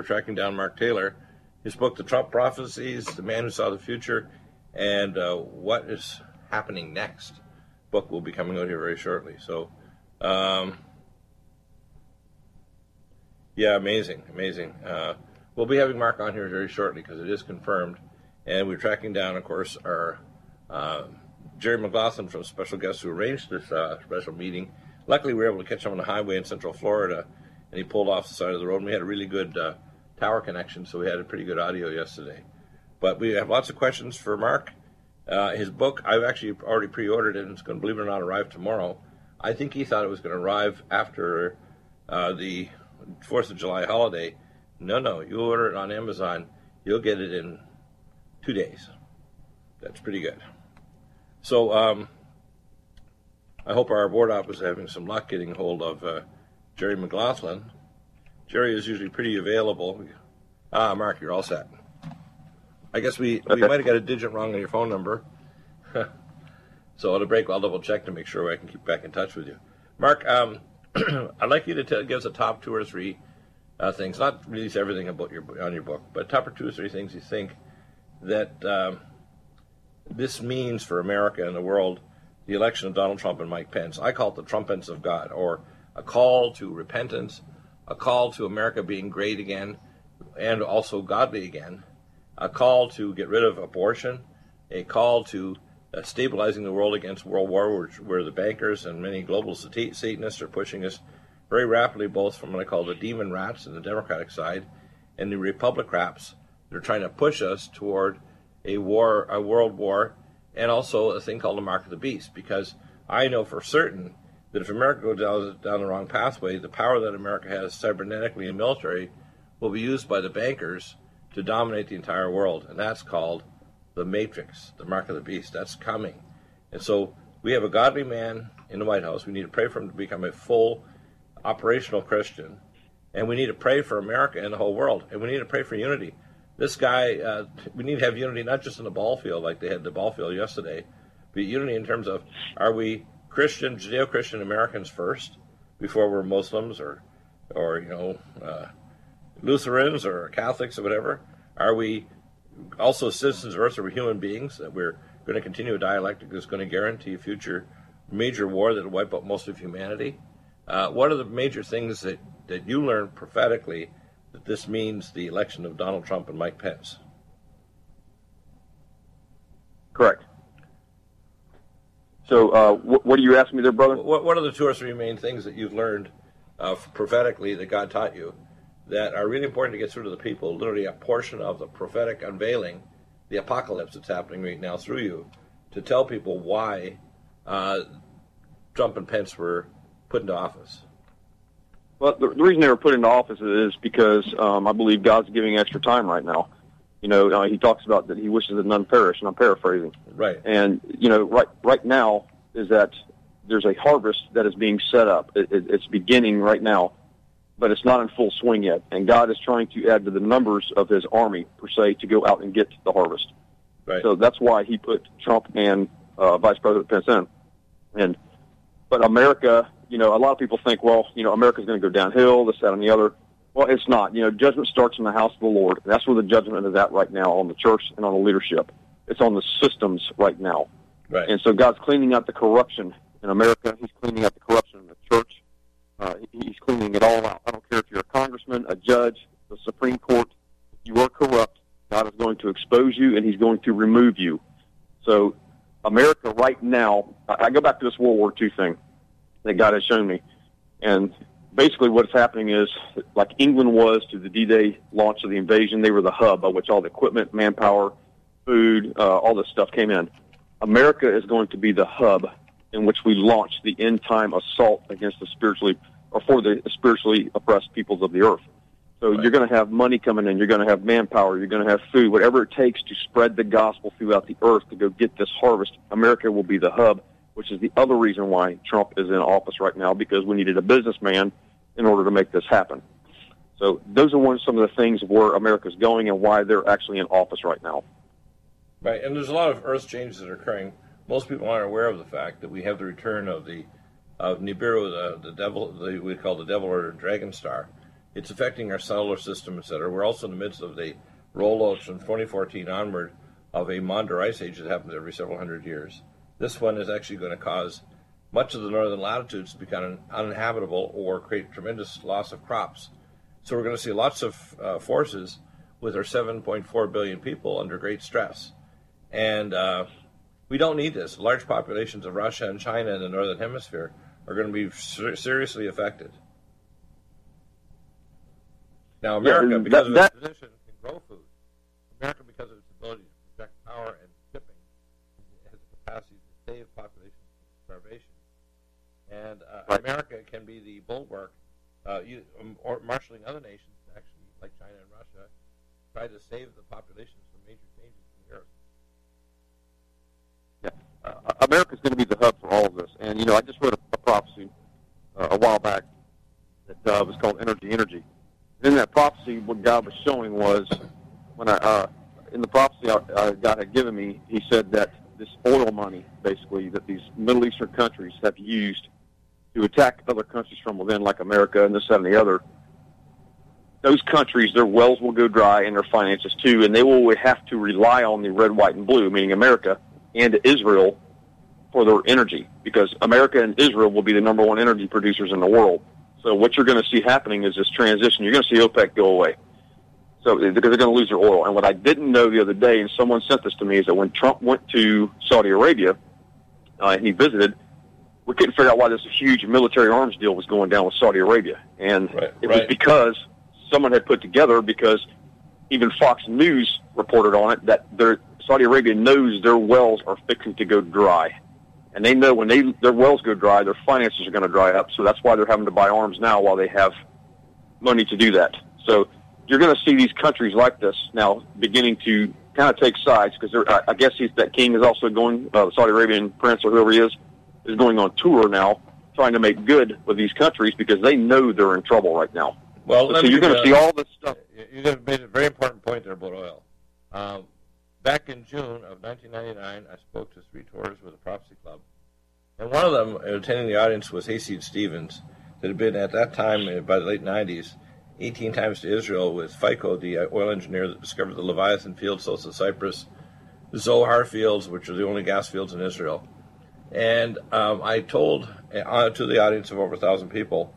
we're tracking down Mark Taylor. His book, The Trump Prophecies, The Man Who Saw the Future, and uh, What is Happening Next. Book will be coming out here very shortly. So, um, yeah, amazing, amazing. Uh, we'll be having Mark on here very shortly because it is confirmed. And we're tracking down, of course, our uh, Jerry McLaughlin from Special Guests who arranged this uh, special meeting. Luckily, we were able to catch him on the highway in Central Florida, and he pulled off the side of the road. And we had a really good tower connection, so we had a pretty good audio yesterday. But we have lots of questions for Mark. Uh, his book, I've actually already pre-ordered it, and it's going to, believe it or not, arrive tomorrow. I think he thought it was going to arrive after uh, the Fourth of July holiday. No, no, you order it on Amazon, you'll get it in two days. That's pretty good. So um, I hope our board office is having some luck getting hold of uh, Jerry McLaughlin. Jerry is usually pretty available. Ah, Mark, you're all set. I guess we, we might have got a digit wrong on your phone number. so at a break, I'll double check to make sure I can keep back in touch with you. Mark, um, I'd like you to tell, give us a top two or three uh, things, not release everything about your on your book, but top or two or three things you think that um, this means for America and the world, the election of Donald Trump and Mike Pence. I call it the trumpets of God, or a call to repentance, a call to America being great again, and also godly again, a call to get rid of abortion, a call to uh, stabilizing the world against world war, where, where the bankers and many global Satanists are pushing us very rapidly, both from what I call the demon rats and the Democratic side, and the Republic rats. They're trying to push us toward a war, a world war, and also a thing called the mark of the beast. Because I know for certain that if America goes down, down the wrong pathway, the power that America has cybernetically and military will be used by the bankers to dominate the entire world, and that's called the Matrix, the mark of the beast. That's coming, and so we have a godly man in the White House. We need to pray for him to become a full operational Christian, and we need to pray for America and the whole world, and we need to pray for unity. This guy, uh, we need to have unity not just in the ball field like they had the ball field yesterday, but unity in terms of are we Christian, Judeo-Christian Americans first before we're Muslims or, or you know, uh, Lutherans or Catholics or whatever? Are we also citizens of Earth? Are we human beings that we're going to continue a dialectic that's going to guarantee a future major war that will wipe out most of humanity? Uh, what are the major things that, that you learned prophetically that this means the election of Donald Trump and Mike Pence. Correct. So, uh, wh- what are you asking me there, brother? What, what are the two or three main things that you've learned uh, prophetically that God taught you that are really important to get through to the people? Literally, a portion of the prophetic unveiling, the apocalypse that's happening right now through you, to tell people why uh, Trump and Pence were put into office. Well, the, the reason they were put into office is because um, I believe God's giving extra time right now. You know, uh, he talks about that he wishes that none perish, and I'm paraphrasing. Right. And you know, right right now is that there's a harvest that is being set up. It, it, it's beginning right now, but it's not in full swing yet. And God is trying to add to the numbers of His army per se to go out and get the harvest. Right. So that's why He put Trump and uh, Vice President Pence in. And but America you know, a lot of people think, well, you know, America's going to go downhill, this, that, and the other. Well, it's not. You know, judgment starts in the house of the Lord. That's where the judgment is at right now on the church and on the leadership. It's on the systems right now. Right. And so God's cleaning out the corruption in America. He's cleaning out the corruption in the church. Uh, he's cleaning it all out. I don't care if you're a congressman, a judge, the Supreme Court. If you are corrupt, God is going to expose you and He's going to remove you. So, America right now, I go back to this World War II thing that God has shown me. And basically what's happening is like England was to the D-Day launch of the invasion, they were the hub by which all the equipment, manpower, food, uh, all this stuff came in. America is going to be the hub in which we launch the end time assault against the spiritually or for the spiritually oppressed peoples of the earth. So right. you're going to have money coming in, you're going to have manpower, you're going to have food, whatever it takes to spread the gospel throughout the earth to go get this harvest. America will be the hub which is the other reason why Trump is in office right now because we needed a businessman in order to make this happen. So those are one some of the things where America's going and why they're actually in office right now. Right, and there's a lot of Earth changes that are occurring. Most people aren't aware of the fact that we have the return of the of Nibiru, the, the devil, the, we call the devil or dragon star, It's affecting our solar system, etc. We're also in the midst of the rollouts from 2014 onward of a Maunder ice age that happens every several hundred years. This one is actually going to cause much of the northern latitudes to become uninhabitable or create tremendous loss of crops. So we're going to see lots of uh, forces with our 7.4 billion people under great stress. And uh, we don't need this. Large populations of Russia and China in the northern hemisphere are going to be ser- seriously affected. Now, America, Yeah, because of that- its position, can grow food. America, because of its ability to project power and shipping, has the capacity to save populations from starvation. And uh. America can be the bulwark, uh, you, um, or marshaling other nations, actually, like China and Russia, try to save the populations from major changes in the earth. Yeah. Uh, America's going to be the hub for all of this. And you know, I just wrote a, a prophecy uh, a while back that uh, was called Energy Energy. And in that prophecy, what God was showing was when I uh, in the prophecy I, uh, God had given me, He said that this oil money, basically, that these Middle Eastern countries have used to attack other countries from within, like America and this that, and the other. Those countries, their wells will go dry and their finances too, and they will have to rely on the red, white, and blue, meaning America, and Israel for their energy because America and Israel will be the number one energy producers in the world. So what you're going to see happening is this transition. You're going to see OPEC go away. So because they're going to lose their oil. And what I didn't know the other day, and someone sent this to me, is that when Trump went to Saudi Arabia uh, he visited, we couldn't figure out why this huge military arms deal was going down with Saudi Arabia, and Right, it was because someone had put together because even Fox News reported on it that their Saudi Arabia knows their wells are fixing to go dry, and they know when they their wells go dry, their finances are going to dry up. So that's why they're having to buy arms now while they have money to do that. So you're going to see these countries like this now beginning to kind of take sides because I, I guess he's, that king is also going, uh, the Saudi Arabian prince or whoever he is, is going on tour now, trying to make good with these countries because they know they're in trouble right now. Well, So you're going to see all this stuff. You you made a very important point there about oil. Um, back in June of 1999, I spoke to three tours with the Prophecy Club, and one of them, attending the audience, was Hayseed Stephens, that had been at that time, uh, by the late 90s, 18 times to Israel with FICO, the uh, oil engineer that discovered the Leviathan fields south of Cyprus, the Zohar fields, which are the only gas fields in Israel. And um, I told uh, to the audience of over a thousand people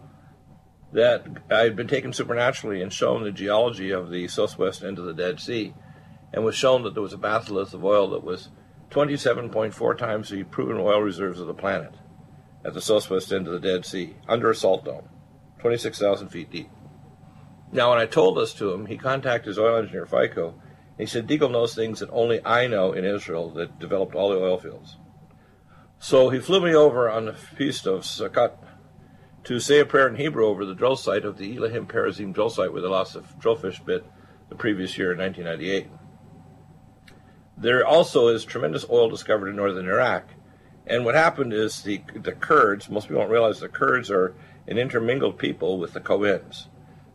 that I had been taken supernaturally and shown the geology of the southwest end of the Dead Sea, and was shown that there was a batholith of oil that was 27.4 times the proven oil reserves of the planet at the southwest end of the Dead Sea, under a salt dome, 26,000 feet deep. Now, when I told this to him, he contacted his oil engineer, FICO, and he said, Deagle knows things that only I know in Israel that developed all the oil fields. So he flew me over on the feast of Sukkot to say a prayer in Hebrew over the drill site of the Elohim Perazim drill site where they lost the drillfish bit the previous year in 1998. There also is tremendous oil discovered in northern Iraq. And what happened is the, the Kurds, most people don't realize the Kurds are an intermingled people with the Kohans.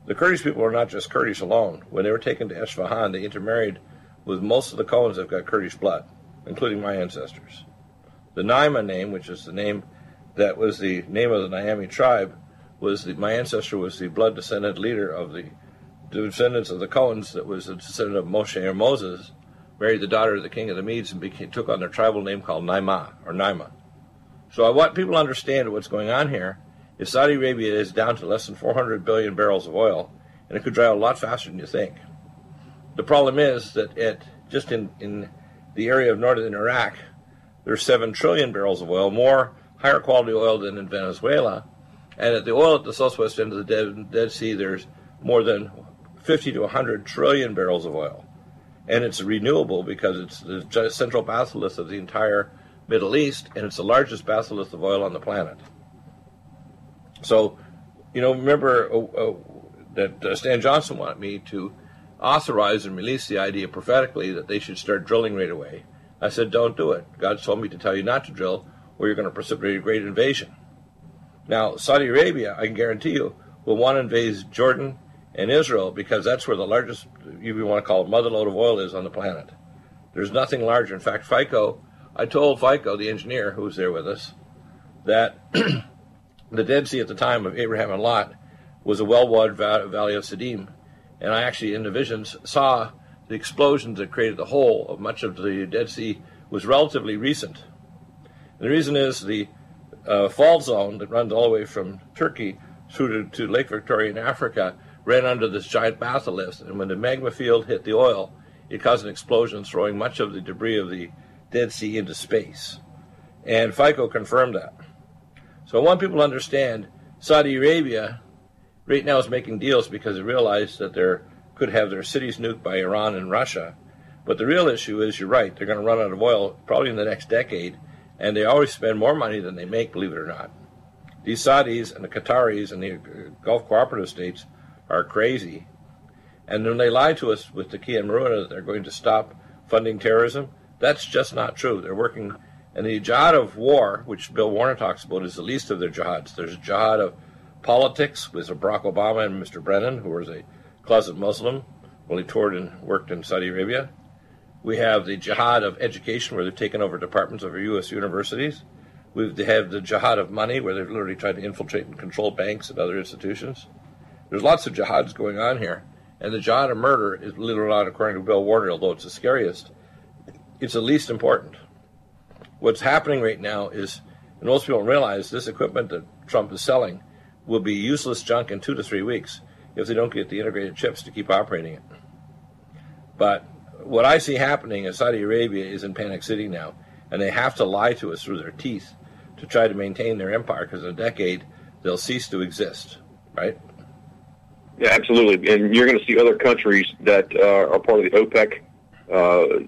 The Kurdish people are not just Kurdish alone. When they were taken to Esfahan, they intermarried with most of the Kohans that have got Kurdish blood, including my ancestors. The Naima name, which is the name that was the name of the Naimi tribe, was the, my ancestor was the blood descendant leader of the descendants of the Cohens that was a descendant of Moshe or Moses, married the daughter of the king of the Medes and became, took on their tribal name called Naima or Naima. So I want people to understand what's going on here. Is Saudi Arabia is down to less than 400 billion barrels of oil, and it could dry out a lot faster than you think. The problem is that it just in, in the area of northern Iraq, there's 7 trillion barrels of oil, more higher quality oil than in Venezuela. And at the oil at the southwest end of the Dead, Dead Sea, there's more than 50 to 100 trillion barrels of oil. And it's renewable because it's the central batholith of the entire Middle East, and it's the largest batholith of oil on the planet. So, you know, remember uh, uh, that uh, Stan Johnson wanted me to authorize and release the idea prophetically that they should start drilling right away. I said, don't do it. God told me to tell you not to drill, or you're going to precipitate a great invasion. Now, Saudi Arabia, I can guarantee you, will want to invade Jordan and Israel because that's where the largest, if you want to call it, motherlode of oil is on the planet. There's nothing larger. In fact, FICO, I told FICO, the engineer who was there with us, that the Dead Sea at the time of Abraham and Lot was a well-watered valley of Siddim, and I actually in the visions saw the explosions that created the hole of much of the Dead Sea was relatively recent. And the reason is the uh, fault zone that runs all the way from Turkey through to, to Lake Victoria in Africa ran under this giant batholith, and when the magma field hit the oil, it caused an explosion, throwing much of the debris of the Dead Sea into space. And FICO confirmed that. So I want people to understand Saudi Arabia right now is making deals because they realize that they could have their cities nuked by Iran and Russia. But the real issue is, you're right, they're going to run out of oil probably in the next decade, and they always spend more money than they make, believe it or not. These Saudis and the Qataris and the uh, Gulf cooperative states are crazy. And when they lie to us with the Kia Maruna that they're going to stop funding terrorism, that's just not true. They're working, and the jihad of war, which Bill Warner talks about, is the least of their jihads. There's a jihad of politics with Barack Obama and Mr. Brennan, who was a closet Muslim while he toured and worked in Saudi Arabia. We have the jihad of education, where they've taken over departments of U.S. universities. We have the jihad of money, where they've literally tried to infiltrate and control banks and other institutions. There's lots of jihads going on here. And the jihad of murder is literally not according to Bill Warner, although it's the scariest. It's the least important. What's happening right now is, and most people don't realize, this equipment that Trump is selling will be useless junk in two to three weeks if they don't get the integrated chips to keep operating it. But what I see happening is Saudi Arabia is in panic city now, and they have to lie to us through their teeth to try to maintain their empire because in a decade they'll cease to exist, right? Yeah, absolutely. And you're going to see other countries that uh, are part of the OPEC uh,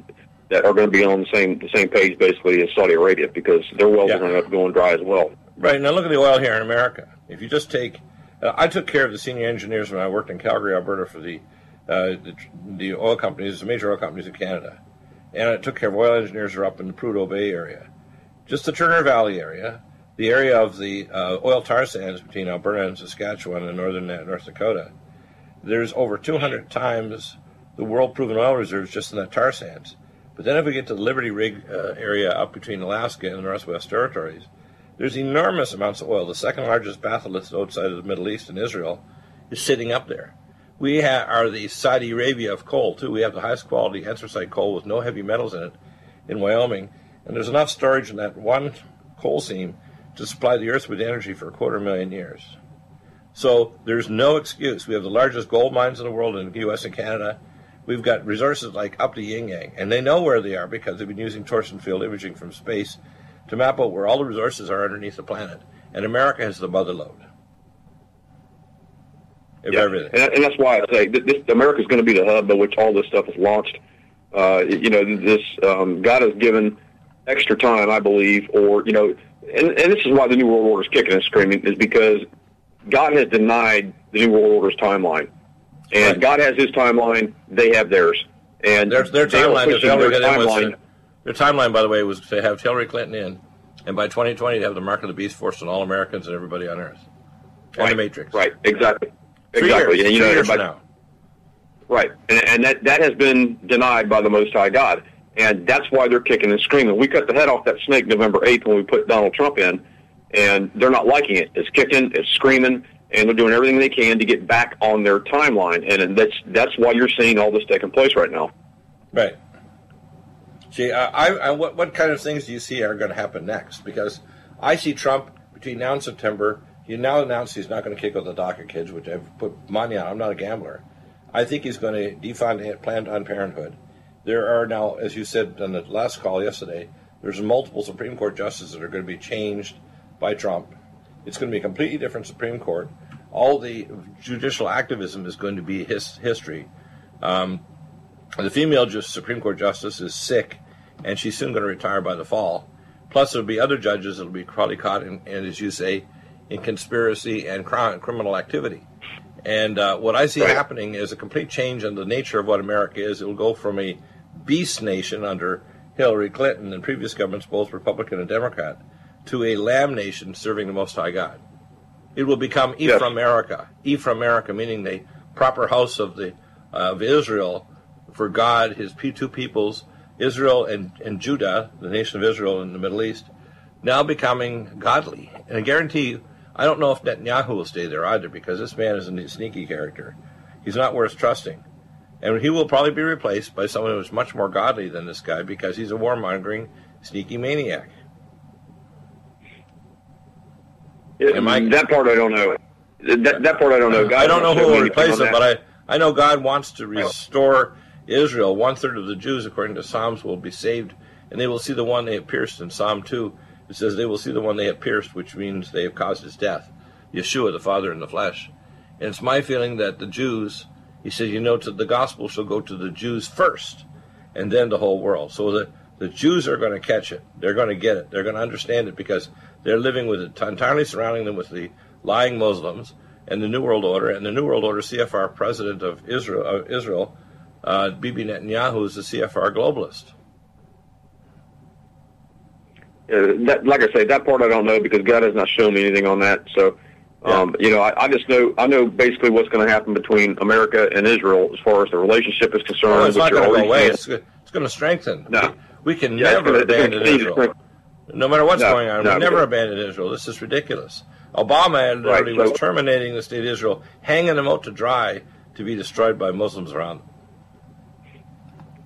that are going to be on the same the same page basically as Saudi Arabia because their wells yeah. are going to go dry as well. Right. Now look at the oil here in America. If you just take, uh, I took care of the senior engineers when I worked in Calgary, Alberta for the uh, the, the, oil companies, the major oil companies in Canada, and I took care of oil engineers who are up in the Prudhoe Bay area, just the Turner Valley area, the area of the uh, oil tar sands between Alberta and Saskatchewan and northern North Dakota. There's over 200 times the world proven oil reserves just in that tar sands. But then if we get to the Liberty Rig uh, area up between Alaska and the Northwest Territories, there's enormous amounts of oil. The second largest batholith outside of the Middle East and Israel is sitting up there. We ha- are the Saudi Arabia of coal, too. We have the highest quality anthracite coal with no heavy metals in it in Wyoming. And there's enough storage in that one coal seam to supply the earth with energy for a quarter million years. So there's no excuse. We have the largest gold mines in the world in the U.S. and Canada. We've got resources like up to Yin Yang, and they know where they are because they've been using torsion field imaging from space to map out where all the resources are underneath the planet. And America has the mother lode. Of yeah. everything. And, and that's why I say this, America is going to be the hub by which all this stuff is launched. Uh, you know, this um, God has given extra time, I believe, or you know, and, and this is why the New World Order is kicking and screaming, is because God has denied the New World Order's timeline, and right. God has His timeline. They have theirs, and their, their timeline. Their timeline. Their timeline, by the way, was to have Hillary Clinton in, and by 2020 to have the mark of the beast forced on all Americans and everybody on Earth, and right. the Matrix. Right. Exactly. Three exactly. Years, and you know, years now. Right, and, and that that has been denied by the Most High God, and that's why they're kicking and screaming. We cut the head off that snake November 8th when we put Donald Trump in and they're not liking it. It's kicking, it's screaming, and they're doing everything they can to get back on their timeline, and that's that's why you're seeing all this taking place right now. Right. See, I, I, what what kind of things do you see are going to happen next? Because I see Trump between now and September. He now announced he's not going to kick out the DACA kids, which I've put money on. I'm not a gambler. I think he's going to defund Planned Parenthood. There are now, as you said on the last call yesterday, there's multiple Supreme Court justices that are going to be changed by Trump. It's going to be a completely different Supreme Court. All the judicial activism is going to be his history. Um, the female just Supreme Court justice is sick, and she's soon going to retire by the fall. Plus, there'll be other judges that'll be probably caught in, in as you say, in conspiracy and crime, criminal activity. And uh, what I see right. happening is a complete change in the nature of what America is. It will go from a beast nation under Hillary Clinton and previous governments, both Republican and Democrat, to a lamb nation serving the Most High God. It will become Ephraim America. Ephraim America, meaning the proper house of the uh, of Israel for God, His two peoples, Israel and, and Judah, the nation of Israel in the Middle East, now becoming godly. And I guarantee I don't know if Netanyahu will stay there either because this man is a sneaky character. He's not worth trusting. And he will probably be replaced by someone who's much more godly than this guy because he's a warmongering, sneaky maniac. Am I, that part I don't know. That, that part I don't know. God I don't know who will replace him, but I, I know God wants to restore Israel. One third of the Jews, according to Psalms, will be saved, and they will see the one they have pierced. In Psalm 2, it says they will see the one they have pierced, which means they have caused his death. Yeshua, the Father in the flesh. And it's my feeling that the Jews, he says, you know, to the gospel shall go to the Jews first, and then the whole world. So the, the Jews are going to catch it. They're going to get it. They're going to understand it because they're living with it, entirely surrounding them with the lying Muslims and the New World Order. And the New World Order CFR president of Israel, of Israel uh, Bibi Netanyahu, is a CFR globalist. Uh, that, like I say, that part I don't know because God has not shown me anything on that. So, um, yeah. you know, I, I, just know I know basically what's going to happen between America and Israel as far as the relationship is concerned. Oh, it's not going to go away. It's, it's going to strengthen. No. We, we can yeah, never gonna, abandon Israel. No matter what's no, going on, no, we never abandon Israel. This is ridiculous. Obama right, so, was terminating the state of Israel, hanging them out to dry to be destroyed by Muslims around them.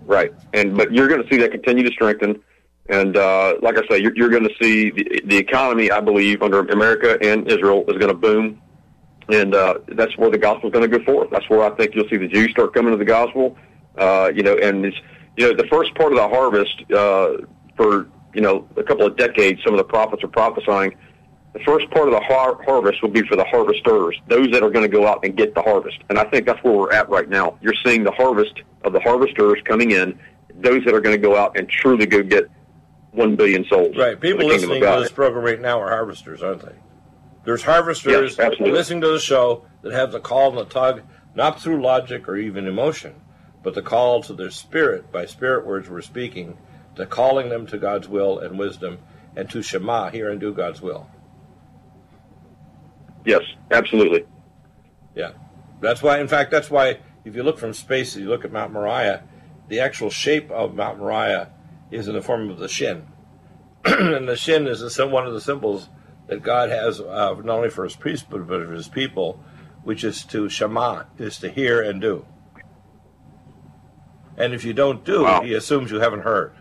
Right, and but you're going to see that continue to strengthen. And uh, like I say, you're, you're going to see the, the economy, I believe, under America and Israel is going to boom. And uh, that's where the gospel is going to go forth. That's where I think you'll see the Jews start coming to the gospel. Uh, you know, and it's, you know, the first part of the harvest uh, for, you know, a couple of decades, some of the prophets are prophesying the first part of the har- harvest will be for the harvesters, those that are going to go out and get the harvest. And I think that's where we're at right now. You're seeing the harvest of the harvesters coming in, those that are going to go out and truly go get one billion souls. Right. People listening to this program right now are harvesters, aren't they? There's harvesters yes, listening to the show that have the call and the tug, not through logic or even emotion, but the call to their spirit by spirit words we're speaking, to calling them to God's will and wisdom, and to Shema, hear and do God's will. Yes, absolutely. Yeah, that's why. In fact, that's why if you look from space, you look at Mount Moriah, the actual shape of Mount Moriah is in the form of the shin, and the shin is one of the symbols that God has uh, not only for His priesthood but for His people, which is to shema, is to hear and do. And if you don't do, wow. He assumes you haven't heard,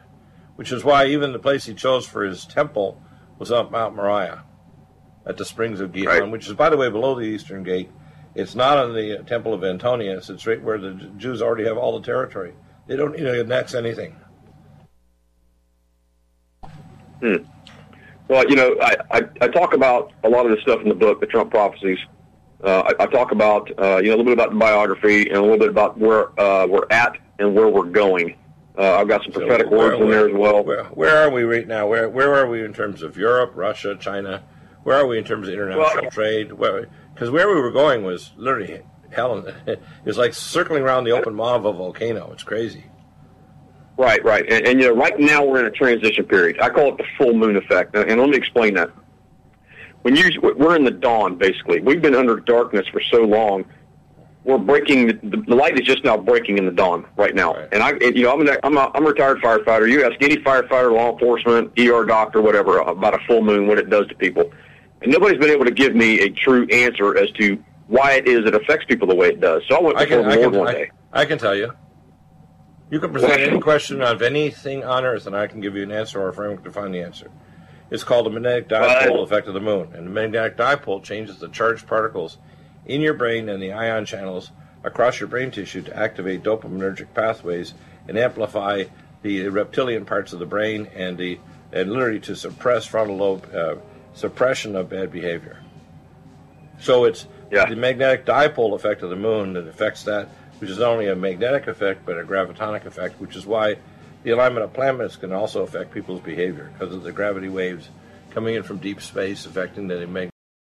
which is why even the place He chose for His temple was up Mount Moriah at the Springs of Gihon, right. which is, by the way, below the Eastern Gate. It's not on the Temple of Antonius. It's right where the Jews already have all the territory. They don't need to annex anything. Hmm. Well, you know, I, I, I, talk about a lot of this stuff in the book, the Trump prophecies. Uh, I, I, talk about uh, you know a little bit about the biography and a little bit about where uh, we're at and where we're going. Uh, I've got some prophetic so words in there as well. Where, where, are we right now? Where where are we in terms of Europe, Russia, China? Where are we in terms of international well, trade? Because where, where we were going was literally hell. It was like circling around the open maw of a volcano. It's crazy. Right, right, and, and you know, right now we're in a transition period. I call it the full moon effect, and let me explain that. When you we're in the dawn, basically, we've been under darkness for so long. We're breaking. The, the light is just now breaking in the dawn right now. Right. And I, you know, I'm a, I'm a, I'm a retired firefighter. You ask any firefighter, law enforcement, ER doctor, whatever, about a full moon, what it does to people and nobody's been able to give me a true answer as to why it is it affects people the way it does. So I went before I can, one I, day. I can tell you. You can present any question of anything on Earth, and I can give you an answer or a framework to find the answer. It's called the magnetic dipole uh, effect of the moon, and the magnetic dipole changes the charged particles in your brain and the ion channels across your brain tissue to activate dopaminergic pathways and amplify the reptilian parts of the brain and the and literally to suppress frontal lobe uh, suppression of bad behavior. So it's yeah. the magnetic dipole effect of the moon that affects that, which is not only a magnetic effect but a gravitonic effect, which is why the alignment of planets can also affect people's behavior because of the gravity waves coming in from deep space affecting the magnetic.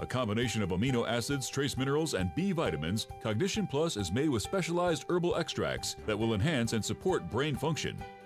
A combination of amino acids, trace minerals, and B vitamins, Cognition Plus is made with specialized herbal extracts that will enhance and support brain function.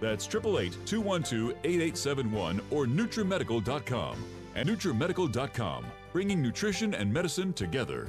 That's 888 212 8871 or NutriMedical.com. And NutriMedical.com, bringing nutrition and medicine together.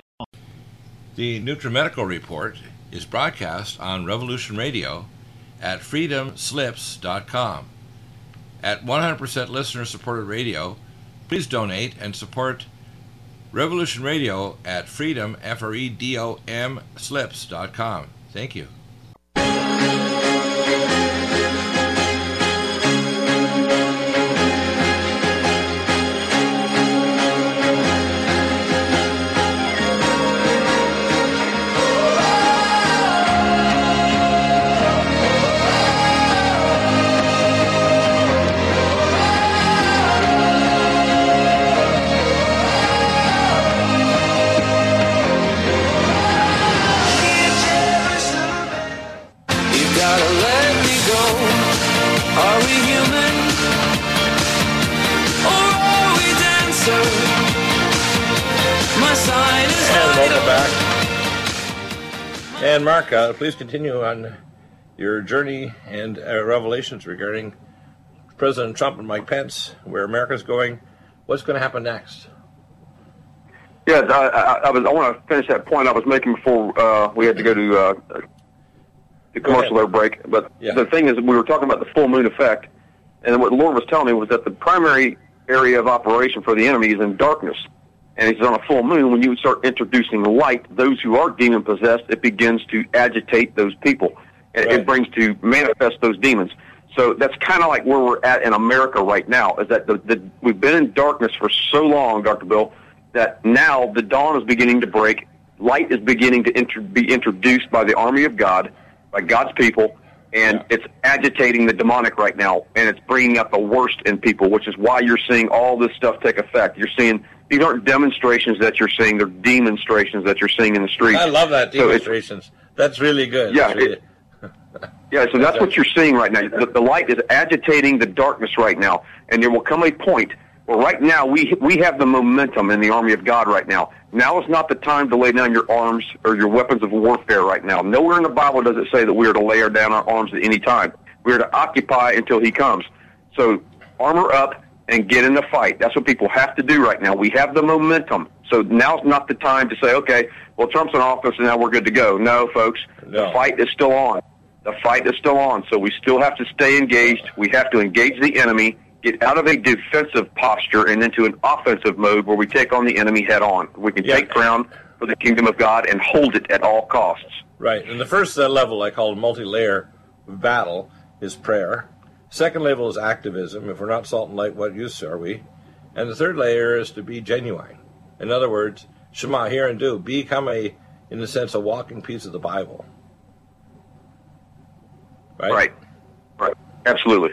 The NutriMedical Report is broadcast on Revolution Radio at freedomslips.com. At 100% listener supported radio, please donate and support Revolution Radio at freedom, F R E D O M, slips.com. Thank. You And Mark, uh, please continue on your journey and uh, revelations regarding President Trump and Mike Pence, where America's going. What's going to happen next? Yeah, I, I, I was. I want to finish that point I was making before uh, we had to go to uh, the commercial air break. But Yeah. the thing is, we were talking about the full moon effect, and what the Lord was telling me was that the primary area of operation for the enemy is in darkness, and it's on a full moon. When you start introducing light, those who are demon possessed, it begins to agitate those people, and Right. it brings to manifest those demons. So that's kind of like where we're at in America right now. Is that the, the we've been in darkness for so long, Doctor Bill, that now the dawn is beginning to break. Light is beginning to intro- be introduced by the army of God, by God's people, and Yeah. it's agitating the demonic right now, and it's bringing out the worst in people, which is why you're seeing all this stuff take effect. You're seeing these aren't demonstrations that you're seeing; they're demonstrations that you're seeing in the streets. I love that So demonstrations. That's really good. Yeah, really- it- Yeah, so that's what you're seeing right now. The, the light is agitating the darkness right now, and there will come a point where right now we we have the momentum in the army of God right now. Now is not the time to lay down your arms or your weapons of warfare right now. Nowhere in the Bible does it say that we are to lay down our arms at any time. We are to occupy until He comes. So armor up, and get in the fight. That's what people have to do right now. We have the momentum. So now's not the time to say, okay, well, Trump's in office and now we're good to go. No, folks, No. the fight is still on. The fight is still on. So we still have to stay engaged. We have to engage the enemy, get out of a defensive posture and into an offensive mode where we take on the enemy head on. We can Yeah. take ground for the kingdom of God and hold it at all costs. Right. And the first uh, level I call multi-layer battle is prayer. Second level is activism. If we're not salt and light, what use are we? And the third layer is to be genuine. In other words, Shema, hear and do. Become a, in a sense, a walking piece of the Bible. Right. Right. Right. Absolutely.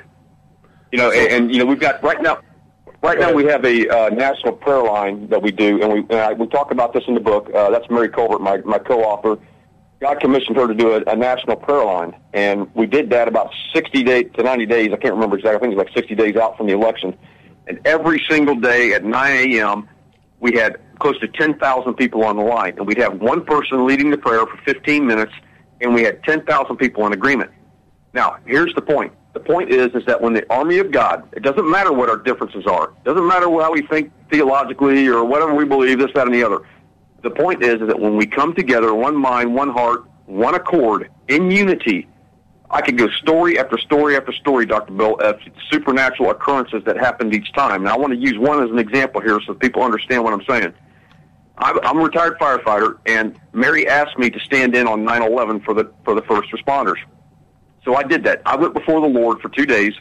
You know, and, and you know, we've got right now. Right now, we have a uh, national prayer line that we do, and we and I, we talk about this in the book. Uh, that's Mary Colbert, my my co-author. God commissioned her to do a, a national prayer line, and we did that about 60 days to 90 days. I can't remember exactly. I think it was like 60 days out from the election. And every single day at 9 a.m., we had close to 10,000 people on the line, and we'd have one person leading the prayer for 15 minutes, and we had 10,000 people in agreement. Now, here's the point. The point is, is that when the army of God, it doesn't matter what our differences are. It doesn't matter how we think theologically or whatever we believe, this, that, and the other. The point is, is that when we come together, one mind, one heart, one accord, in unity, I could go story after story after story, Dr. Bill, of supernatural occurrences that happened each time. And I want to use one as an example here so people understand what I'm saying. I'm a retired firefighter, and Mary asked me to stand in on 9/11 for the for the first responders. So I did that. I went before the Lord for two days,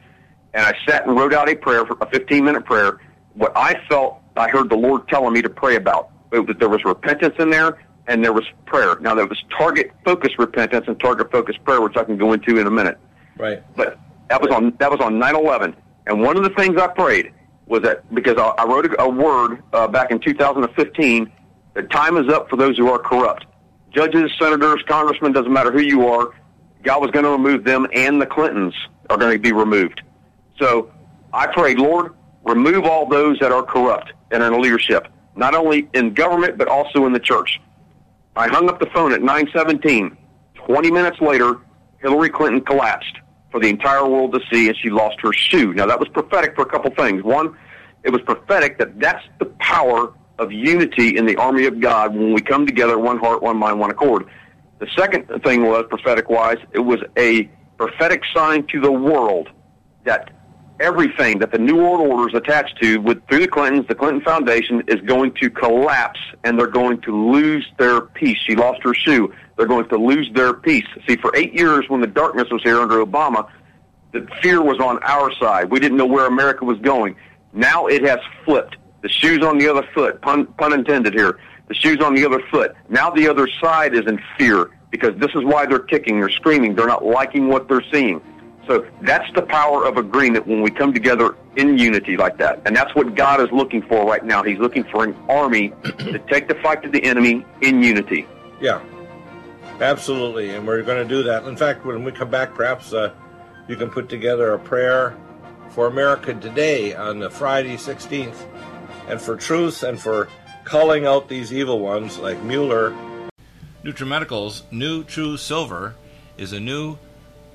and I sat and wrote out a prayer, a 15 minute prayer. What I felt I heard the Lord telling me to pray about. It there was repentance in there, and there was prayer. Now there was target focused repentance and target focused prayer, which I can go into in a minute. Right. But that was on that was on 9/11, and one of the things I prayed was that because I, I wrote a, a word uh, back in 2015 that time is up for those who are corrupt. Judges, senators, congressmen, doesn't matter who you are. God was going to remove them, and the Clintons are going to be removed. So I prayed, Lord, remove all those that are corrupt and in leadership, not only in government but also in the church. I hung up the phone at 9:17. 20 minutes later, Hillary Clinton collapsed for the entire world to see, and she lost her shoe. Now that was prophetic for a couple things. One, it was prophetic that that's the power of unity in the army of God when we come together, one heart, one mind, one accord. The second thing was prophetic wise, it was a prophetic sign to the world that everything that the New World Order is attached to with through the Clintons, the Clinton Foundation is going to collapse and they're going to lose their peace. She lost her shoe. They're going to lose their peace. See, for eight years when the darkness was here under Obama, the fear was on our side. We didn't know where America was going. Now it has flipped. The shoe's on the other foot, pun, pun intended here. The shoe's on the other foot. Now the other side is in fear because this is why they're kicking, they're screaming, they're not liking what they're seeing. So that's the power of agreement when we come together in unity like that. And that's what God is looking for right now. He's looking for an army to take the fight to the enemy in unity. Yeah, absolutely, and we're going to do that. In fact, when we come back, perhaps uh, you can put together a prayer for America today on the Friday 16th, and for truth and for calling out these evil ones like Mueller. Nutrimedical's new True Silver is a new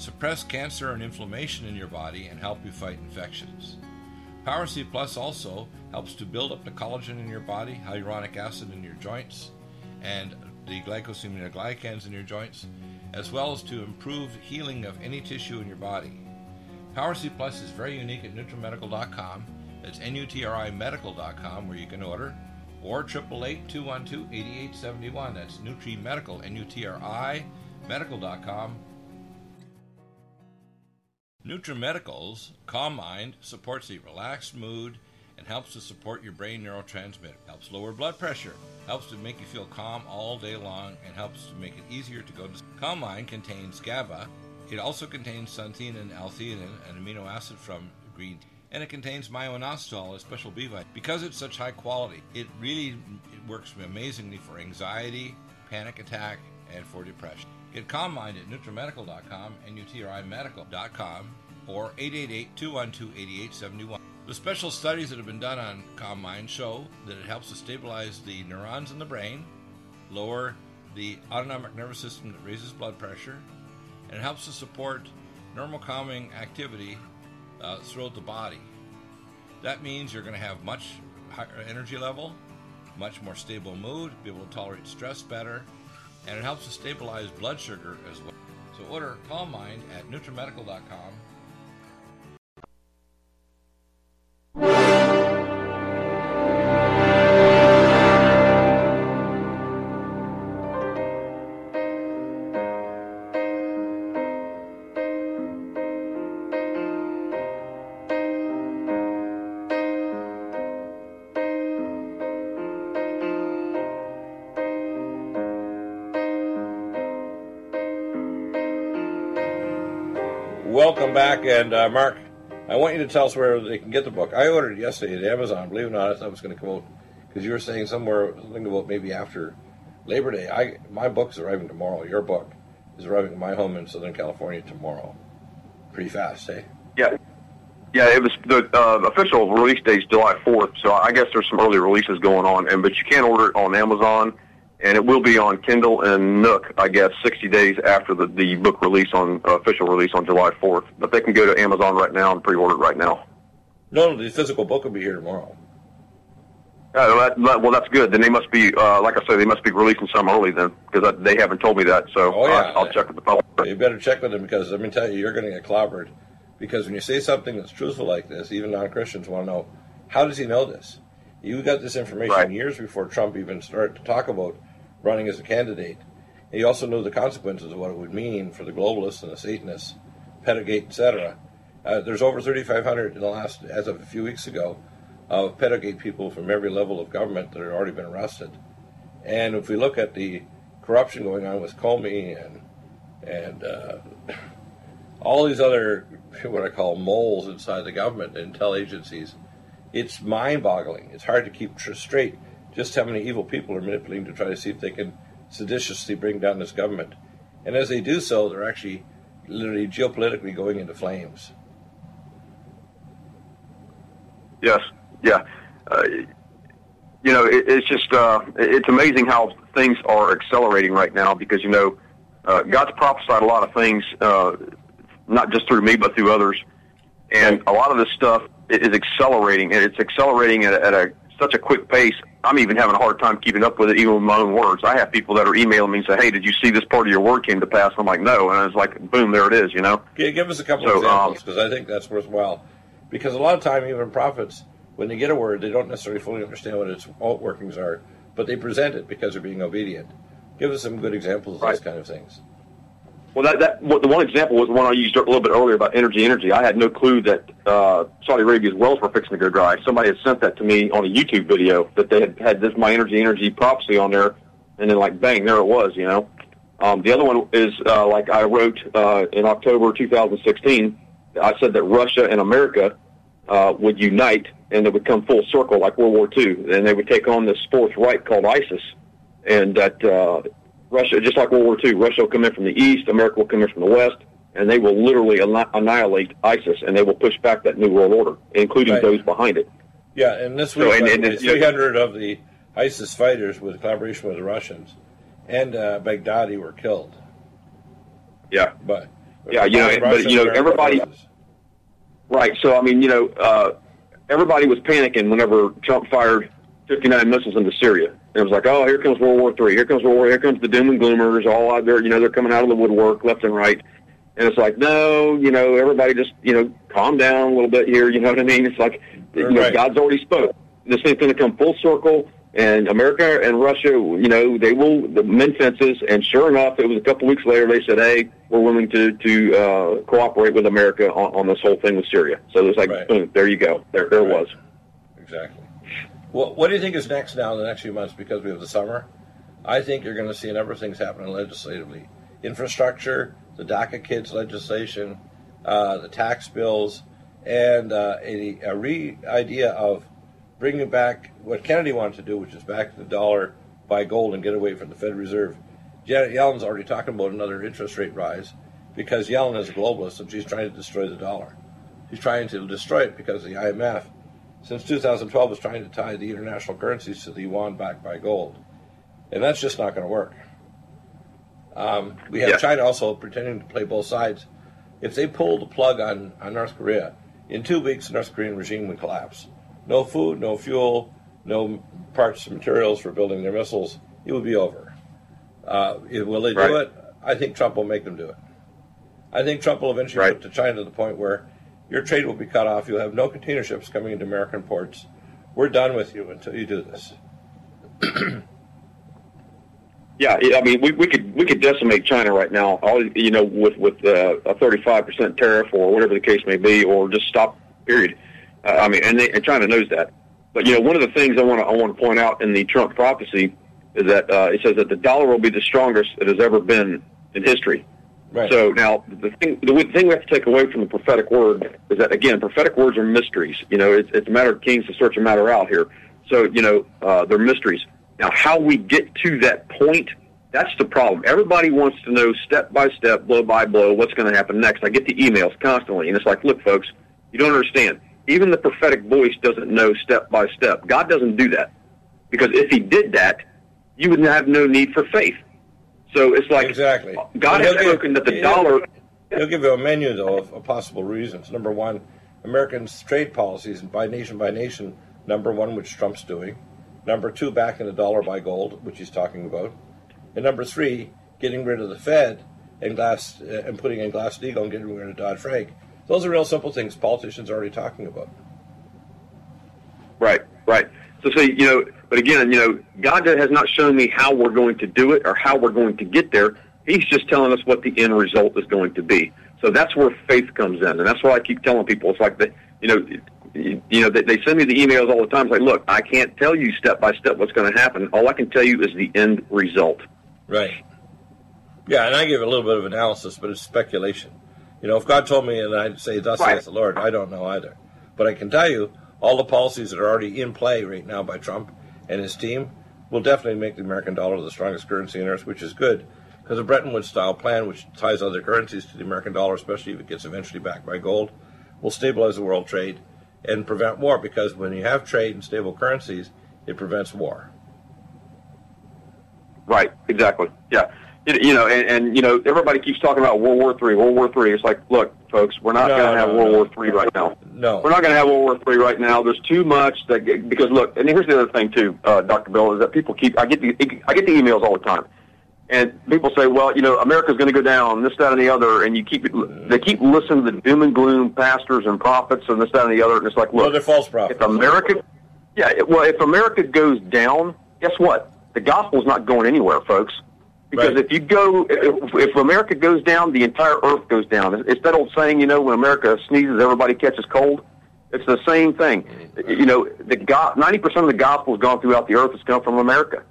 suppress cancer and inflammation in your body, and help you fight infections. Power C Plus also helps to build up the collagen in your body, hyaluronic acid in your joints, and the glycosaminoglycans in your joints, as well as to improve healing of any tissue in your body. Power C Plus is very unique at NutriMedical.com. N-U-T-R-I Medical.com where you can order, or 888-212-8871. That's NutriMedical, N-U-T-R-I Medical.com. NutriMedical's Calm Mind supports a relaxed mood and helps to support your brain neurotransmitter, helps lower blood pressure, helps to make you feel calm all day long, and helps to make it easier to go to sleep. Calm Mind contains GABA. It also contains xanthine and L-theanine, an amino acid from green tea. And it contains myo-inositol, a special B vitamin. Because it's such high quality, it really it works amazingly for anxiety, panic attack, and for depression. Get Calm Mind at NutriMedical.com, N-U-T-R-I-Medical.com, or 888-212-8871. The special studies that have been done on Calm Mind show that it helps to stabilize the neurons in the brain, lower the autonomic nervous system that raises blood pressure, and it helps to support normal calming activity uh, throughout the body. That means you're going to have much higher energy level, much more stable mood, be able to tolerate stress better, and it helps to stabilize blood sugar as well. So order Calm Mind at NutriMedical.com back, and uh, Mark, I want you to tell us where they can get the book. I ordered it yesterday at Amazon. Believe it or not, I thought it was going to come out because you were saying somewhere something about maybe after Labor Day. I my book's arriving tomorrow. Your book is arriving at my home in Southern California tomorrow. Pretty fast, eh? Yeah. Yeah, it was the uh, official release date is July 4th, so I guess there's some early releases going on, and but you can order it on Amazon and it will be on Kindle and Nook, I guess, 60 days after the, the book release on uh, official release on July 4th. But they can go to Amazon right now and pre-order it right now. No, the physical book will be here tomorrow. Uh, that, that, well, that's good. Then they must be, uh, like I said, they must be releasing some early then, because they haven't told me that. So oh, yeah. I'll check with the publisher. You better check with them because let me tell you, you're going to get clobbered. Because when you say something that's truthful like this, even non-Christians want to know, how does he know this? You got this information right. years before Trump even started to talk about running as a candidate. He also knew the consequences of what it would mean for the globalists and the Satanists, Pedogate, etc. Uh, there's over 3,500 in the last, as of a few weeks ago, of Pedogate people from every level of government that have already been arrested. And if we look at the corruption going on with Comey and and uh, all these other what I call moles inside the government intel agencies, it's mind-boggling. It's hard to keep straight just how many evil people are manipulating to try to see if they can seditiously bring down this government. And as they do so, they're actually literally geopolitically going into flames. Yes, yeah. Uh, you know, it, it's just uh, it's amazing how things are accelerating right now because you know uh, God's prophesied a lot of things, uh, not just through me but through others, and a lot of this stuff is accelerating, and it's accelerating at, at a such a quick pace. I'm even having a hard time keeping up with it, even with my own words. I have people that are emailing me and say, "Hey, did you see this part of your word came to pass?" I'm like, "No," and I was like, "Boom, there it is," you know. Okay, give us a couple so, of examples because um, I think that's worthwhile. Because a lot of time, even prophets, when they get a word, they don't necessarily fully understand what its workings are, but they present it because they're being obedient. Give us some good examples of right. those kind of things. Well, that, that the one example was the one I used a little bit earlier about energy. Energy. I had no clue that uh, Saudi Arabia's wells were fixing to go dry. Somebody had sent that to me on a YouTube video that they had had this my energy energy prophecy on there, and then like bang, there it was. You know. Um, the other one is uh, like I wrote uh, in October 2016. I said that Russia and America uh, would unite and they would come full circle like World War II, and they would take on this fourth Reich called ISIS, and that uh, Russia, just like World War II, Russia will come in from the east, America will come in from the west, and they will literally annihilate ISIS, and they will push back that new world order, including right. those behind it. Yeah, and this So, week, and- and way, it's- 300 of the ISIS fighters, with collaboration with the Russians and uh, Baghdadi, were killed. Yeah. But Yeah, you know, but, you know, everybody- forces. Right. So I mean, you know, uh, everybody was panicking whenever Trump fired 59 missiles into Syria. It was like, oh, here comes World War Three. Here comes World War. Here comes the doom and gloomers. All out there, you know, they're coming out of the woodwork left and right. And it's like, no, you know, everybody just, you know, calm down a little bit here. You know what I mean? It's like, you know, God's already spoke. This thing's going to come full circle. And America and Russia, you know, they will mend fences. And sure enough, it was a couple weeks later they said, "Hey, we're willing to to uh, cooperate with America on, on this whole thing with Syria." So it was like, Right. boom, there you go. There, there it Right. was. Exactly. What do you think is next now in the next few months because we have the summer? I think you're going to see a number of things happening legislatively. Infrastructure, the DACA kids legislation, uh, the tax bills, and uh, a, a re idea of bringing back what Kennedy wanted to do, which is back the dollar, buy gold, and get away from the Fed Reserve. Janet Yellen's already talking about another interest rate rise because Yellen is a globalist and she's trying to destroy the dollar. She's trying to destroy it because the IMF since 2012 was trying to tie the international currencies to the yuan backed by gold. And that's just not going to work. Um, we have Yeah. China also pretending to play both sides. If they pull the plug on, on North Korea, in two weeks the North Korean regime would collapse. No food, no fuel, no parts and materials for building their missiles. It would be over. Uh, will they do it? I think Trump will make them do it. I think Trump will eventually Right. put to China to the point where your trade will be cut off. You'll have no container ships coming into American ports. We're done with you until you do this. Yeah, I mean, we, we could we could decimate China right now. All you know, with with uh, a 35 percent tariff or whatever the case may be, or just stop. Period. Uh, I mean, and, they, and China knows that. But you know, one of the things I want to I want to point out in the Trump prophecy is that uh, it says that the dollar will be the strongest it has ever been in history. Right. So now the thing the thing we have to take away from the prophetic word is that again, prophetic words are mysteries. You know, it's, it's a matter of kings to search a matter out here. So you know, uh, they're mysteries. Now, how we get to that point, that's the problem. Everybody wants to know step by step, blow by blow, what's going to happen next. I get the emails constantly, and it's like, look, folks, you don't understand. Even the prophetic voice doesn't know step by step. God doesn't do that because if He did that, you would have no need for faith. So it's like Exactly. God has spoken that the he'll- dollar. He'll give you a menu, though, of, of possible reasons. Number one, Americans' trade policies, and by nation by nation, number one, which Trump's doing. Number two, backing the dollar by gold, which he's talking about. And number three, getting rid of the Fed and glass uh, and putting in Glass Steagall and getting rid of Dodd Frank. Those are real simple things politicians are already talking about. Right, right. So see, you know, but again, you know, God has not shown me how we're going to do it or how we're going to get there. He's just telling us what the end result is going to be. So that's where faith comes in, and that's why I keep telling people. It's like the, you know, you know, they, they send me the emails all the time. It's like, look, I can't tell you step by step what's going to happen. All I can tell you is the end result. Right. Yeah, and I give a little bit of analysis, but it's speculation. You know, if God told me and I'd say, Thus Right. saith the Lord, I don't know either. But I can tell you, all the policies that are already in play right now by Trump and his team will definitely make the American dollar the strongest currency on earth, which is good. Because a Bretton Woods style plan, which ties other currencies to the American dollar, especially if it gets eventually backed by gold, will stabilize the world trade and prevent war. Because when you have trade and stable currencies, it prevents war. Right, exactly. Yeah. You know, and, and you know, everybody keeps talking about World War Three, World War Three. It's like, look, folks, we're not No, going to have no, World no. War Three right now. No. We're not going to have World War Three right now. There's too much that because look, and here's the other thing too, uh, Dr. Bill, is that people keep I get the I get the emails all the time, and people say, well, you know, America's going to go down, this, that, and the other, and you keep they keep listening to the doom and gloom pastors and prophets and this, that, and the other, and it's like, Well, look, they're false prophets. if America, yeah, well, if America goes down, guess what? The gospel's not going anywhere, folks. Because Right. if you go, if, if America goes down, the entire earth goes down. It's that old saying, you know, when America sneezes, everybody catches cold. It's the same thing. Mm-hmm. You know, the go- ninety percent of the gospel has gone throughout the earth has come from America.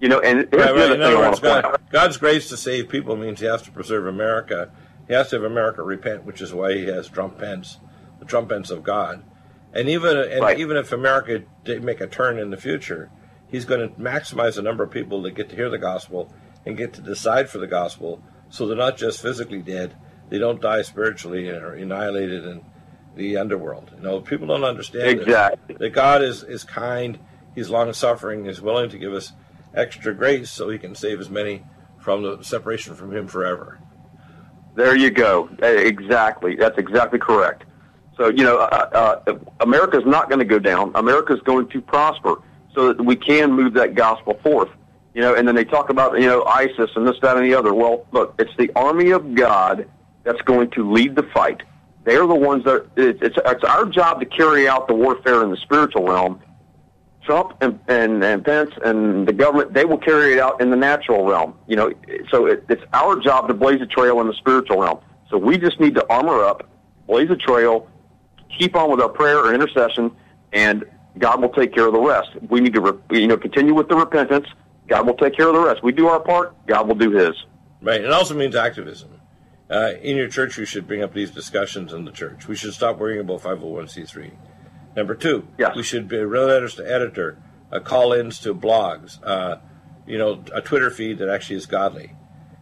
You know, and Right, the right. In other words, God. God's grace to save people means He has to preserve America. He has to have America repent, which is why He has Trump Pence, the Trump Pence of God. And even and Right. even if America did make a turn in the future, He's going to maximize the number of people that get to hear the gospel and get to decide for the gospel, so they're not just physically dead; they don't die spiritually and are annihilated in the underworld. You know, people don't understand Exactly. that God is is kind, He's long suffering, He's willing to give us extra grace so He can save as many from the separation from Him forever. There you go. Eh, Exactly. That's exactly correct. So, you know, uh, uh, America's not going to go down. America's going to prosper so that we can move that gospel forth. You know, and then they talk about, you know, ISIS and this, that, and the other. Well, look, it's the army of God that's going to lead the fight. They're the ones that, it's, it's, it's our job to carry out the warfare in the spiritual realm. Trump and, and, and Pence and the government, they will carry it out in the natural realm. You know, so it, it's our job to blaze a trail in the spiritual realm. So we just need to armor up, blaze a trail, keep on with our prayer or intercession, and God will take care of the rest. We need to, you know, continue with the repentance. God will take care of the rest. We do our part. God will do His. Right. It also means activism. Uh, in your church, you should bring up these discussions in the church. We should stop worrying about 501c3. Number two, Yes. we should be real letters to editor, uh, call-ins to blogs, uh, you know, a Twitter feed that actually is godly,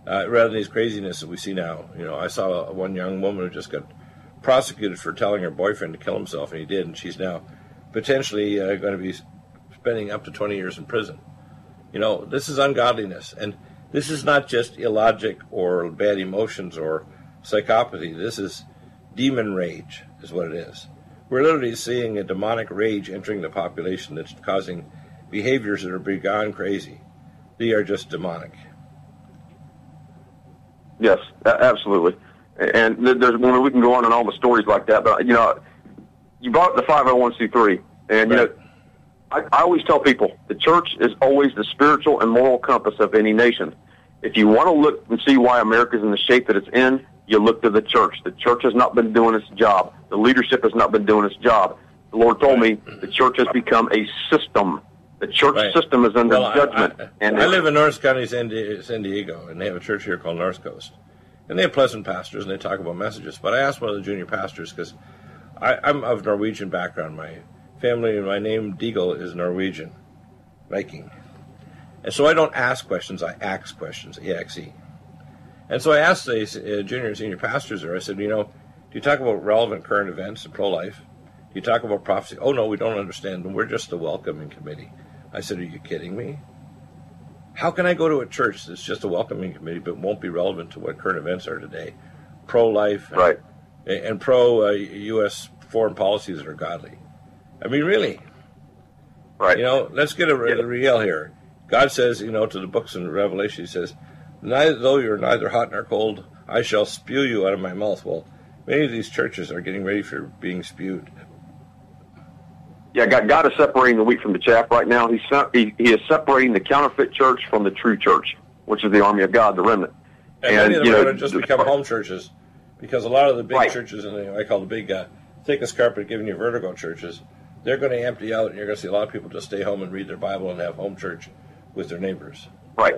uh, rather than these craziness that we see now. You know, I saw one young woman who just got prosecuted for telling her boyfriend to kill himself, and he did, and she's now potentially uh, going to be spending up to 20 years in prison. You know, this is ungodliness. And this is not just illogic or bad emotions or psychopathy. This is demon rage, is what it is. We're literally seeing a demonic rage entering the population that's causing behaviors that are beyond crazy. They are just demonic. Yes, absolutely. And there's when we can go on and all the stories like that. But you know, you bought the 501c3, and you know, Right. I, I always tell people the church is always the spiritual and moral compass of any nation. If you want to look and see why America's in the shape that it's in, you look to the church. The church has not been doing its job. The leadership has not been doing its job. The Lord told me the church has become a system. The church Right. system is under Well, I- judgment. I, and I live in North County, San, Di- San Diego, and they have a church here called North Coast. And they have pleasant pastors, and they talk about messages. But I asked one of the junior pastors because I'm of Norwegian background. My family and my name, Deagle, is Norwegian, Viking. And so I don't ask questions, I ask questions, E-X-E. And so I asked the uh, junior and senior pastors there, I said, you know, do you talk about relevant current events and pro-life? Do you talk about prophecy? Oh, no, we don't understand them. We're just the welcoming committee. I said, are you kidding me? How can I go to a church that's just a welcoming committee but won't be relevant to what current events are today? Pro-life and, Right. and pro-U.S. foreign policies that are godly. I mean, really, right. you know, let's get a, a real here. God says, you know, to the books in Revelation, He says, neither, though you're neither hot nor cold, I shall spew you out of my mouth. Well, many of these churches are getting ready for being spewed. Yeah, God, God is separating the wheat from the chaff right now. He's he, he is separating the counterfeit church from the true church, which is the army of God, the remnant. And, many of them you are know, going to just become home churches because a lot of the big Right. churches, and I call the big uh, thickest carpet giving you vertigo churches, they're going to empty out, and you're going to see a lot of people just stay home and read their Bible and have home church with their neighbors. Right,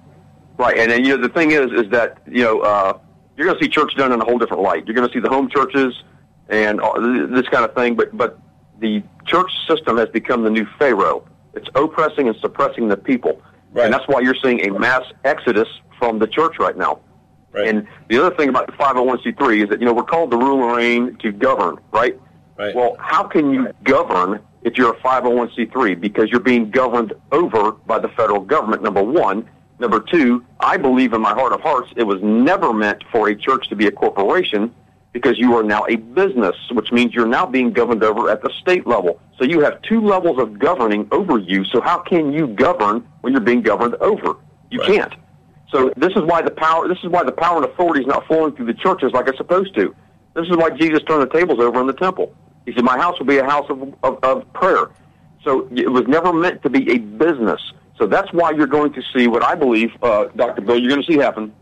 right. And then you know the thing is, is that you know uh, you're going to see church done in a whole different light. You're going to see the home churches and all, this kind of thing. But but the church system has become the new pharaoh. It's oppressing and suppressing the people, Right. and that's why you're seeing a mass exodus from the church right now. Right. And the other thing about the 501c3 is that you know we're called to rule and reign to govern, right? Right. Well, how can you govern if you're a 501c3? Because you're being governed over by the federal government, number one. Number two, I believe in my heart of hearts it was never meant for a church to be a corporation because you are now a business, which means you're now being governed over at the state level. So you have two levels of governing over you. So how can you govern when you're being governed over? You Right. can't. So this is why the power this is why the power and authority is not flowing through the churches like it's supposed to. This is why Jesus turned the tables over in the temple. He said, "My house will be a house of, of, of prayer." So it was never meant to be a business. So that's why you're going to see what I believe, uh, Dr. Bill, you're going to see happen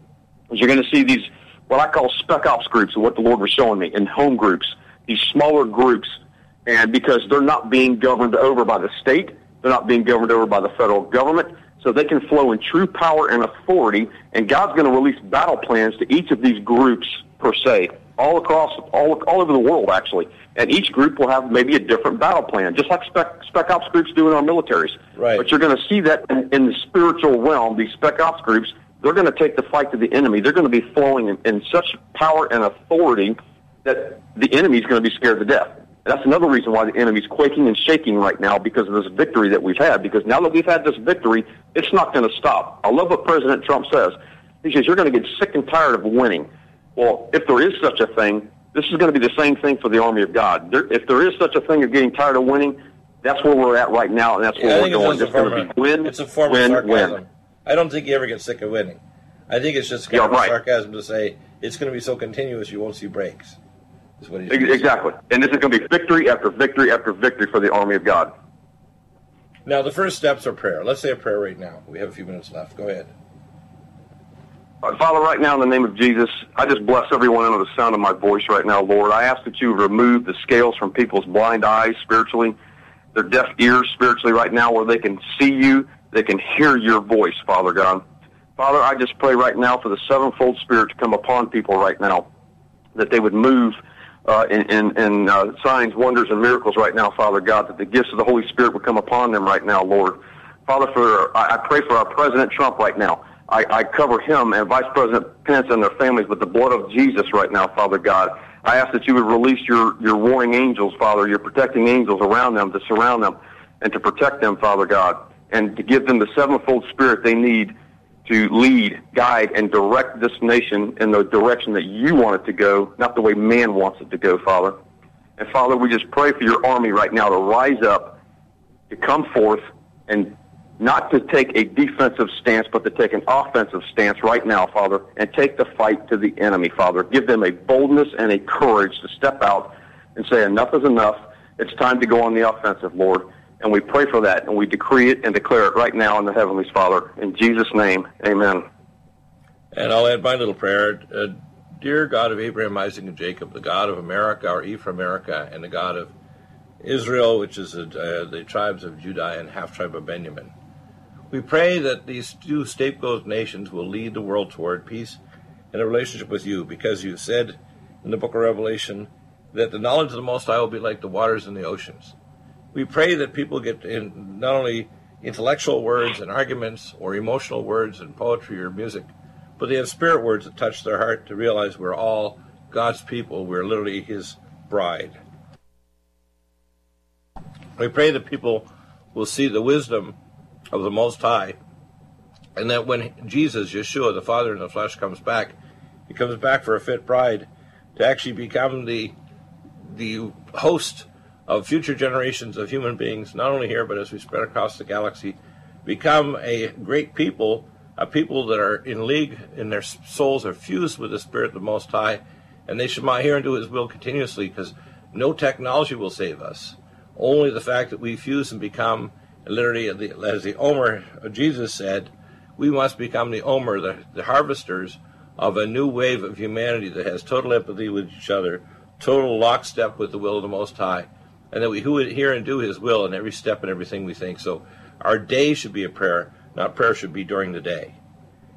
is you're going to see these what I call spec ops groups, what the Lord was showing me, and home groups, these smaller groups, and because they're not being governed over by the state, they're not being governed over by the federal government, so they can flow in true power and authority. And God's going to release battle plans to each of these groups per se, all across, all all over the world actually. And each group will have maybe a different battle plan, just like spec, spec ops groups do in our militaries. Right. But you're going to see that in, in the spiritual realm, these spec ops groups, they're going to take the fight to the enemy. They're going to be flowing in, in such power and authority that the enemy's going to be scared to death. That's another reason why the enemy's quaking and shaking right now because of this victory that we've had. Because now that we've had this victory, it's not going to stop. I love what President Trump says. He says, You're going to get sick and tired of winning. Well, if there is such a thing, this is going to be the same thing for the army of God. There, if there is such a thing of getting tired of winning, that's where we're at right now, and that's Yeah, where we're going. it's, It's going to be win, it's a form win, of sarcasm. win. I don't think you ever get sick of winning. I think it's just kind Yeah, of right. sarcasm to say it's going to be so continuous you won't see breaks. Is what he's Ex- Exactly. And this is going to be victory after victory after victory for the army of God. Now the first steps are prayer. Let's say a prayer right now. We have a few minutes left. Go ahead. Father, right now in the name of Jesus, I just bless everyone under the sound of my voice right now, Lord. I ask that you remove the scales from people's blind eyes spiritually, their deaf ears spiritually right now, where they can see you, they can hear your voice, Father God. Father, I just pray right now for the sevenfold spirit to come upon people right now, that they would move uh, in, in, in uh, signs, wonders, and miracles right now, Father God, that the gifts of the Holy Spirit would come upon them right now, Lord. Father, for I, I pray for our President Trump right now. I, I cover him and Vice President Pence and their families with the blood of Jesus right now, Father God. I ask that you would release your, your warring angels, Father, your protecting angels around them to surround them and to protect them, Father God, and to give them the sevenfold spirit they need to lead, guide, and direct this nation in the direction that you want it to go, not the way man wants it to go, Father. And Father, we just pray for your army right now to rise up, to come forth, and not to take a defensive stance, but to take an offensive stance right now, Father, and take the fight to the enemy, Father. Give them a boldness and a courage to step out and say, enough is enough. It's time to go on the offensive, Lord. And we pray for that, and we decree it and declare it right now in the heavens, Father. In Jesus' name, amen. And I'll add my little prayer. Uh, Dear God of Abraham, Isaac, and Jacob, the God of America, or Ephraim America, and the God of Israel, which is uh, the tribes of Judah and half tribe of Benjamin. We pray that these two scapegoat nations will lead the world toward peace and a relationship with you, because you said in the book of Revelation that the knowledge of the Most High will be like the waters in the oceans. We pray that people get in not only intellectual words and arguments or emotional words and poetry or music, but they have spirit words that touch their heart to realize we're all God's people. We're literally His bride. We pray that people will see the wisdom of the Most High, and that when Jesus, Yeshua, the Father in the flesh, comes back, He comes back for a fit bride to actually become the the host of future generations of human beings, not only here but as we spread across the galaxy, become a great people, a people that are in league, and their souls are fused with the Spirit of the Most High, and they should my hear and do His will continuously, because no technology will save us. Only the fact that we fuse and become, literally, as the Omer Jesus said, we must become the Omer, the, the harvesters of a new wave of humanity that has total empathy with each other, total lockstep with the will of the Most High, and that we who hear and do His will in every step and everything we think. So our day should be a prayer, not prayer should be during the day.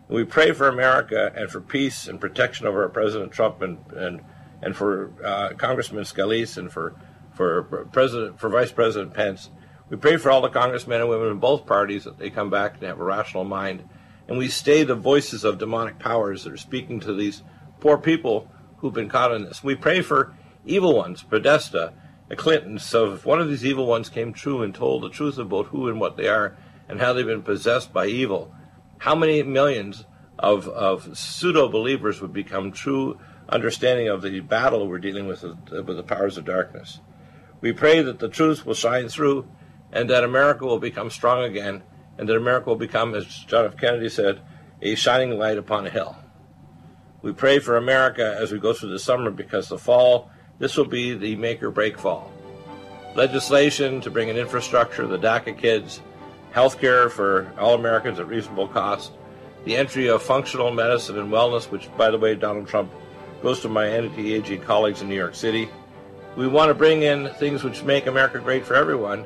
We pray for America and for peace and protection over President Trump and and, and for uh, Congressman Scalise and for for President for Vice President Pence. We pray for all the congressmen and women in both parties that they come back and have a rational mind, and we stay the voices of demonic powers that are speaking to these poor people who've been caught in this. We pray for evil ones, Podesta, the Clintons. So if one of these evil ones came true and told the truth about who and what they are and how they've been possessed by evil, how many millions of, of pseudo believers would become true understanding of the battle we're dealing with uh, with the powers of darkness? We pray that the truth will shine through and that America will become strong again and that America will become, as John F. Kennedy said, a shining light upon a hill. We pray for America as we go through the summer because the fall, this will be the make or break fall. Legislation to bring in infrastructure, the DACA kids, health care for all Americans at reasonable cost, the entry of functional medicine and wellness, which, by the way, Donald Trump goes to my anti-aging colleagues in New York City. We want to bring in things which make America great for everyone,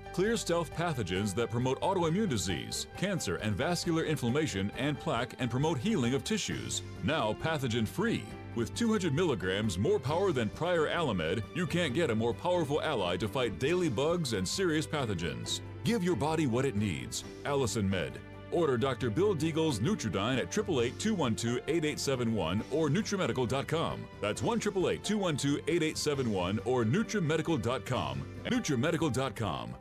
Clear stealth pathogens that promote autoimmune disease, cancer, and vascular inflammation and plaque and promote healing of tissues. Now pathogen free. With 200 milligrams more power than prior Allimed, you can't get a more powerful ally to fight daily bugs and serious pathogens. Give your body what it needs. Allicin Med. Order Dr. Bill Deagle's Nutriodine at 888-212-8871 or NutriMedical.com. That's 1-888-212-8871 or NutriMedical.com. NutriMedical.com,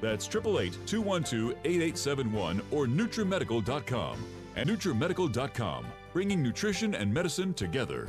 That's 888 212 8871 or NutriMedical.com. And NutriMedical.com, bringing nutrition and medicine together.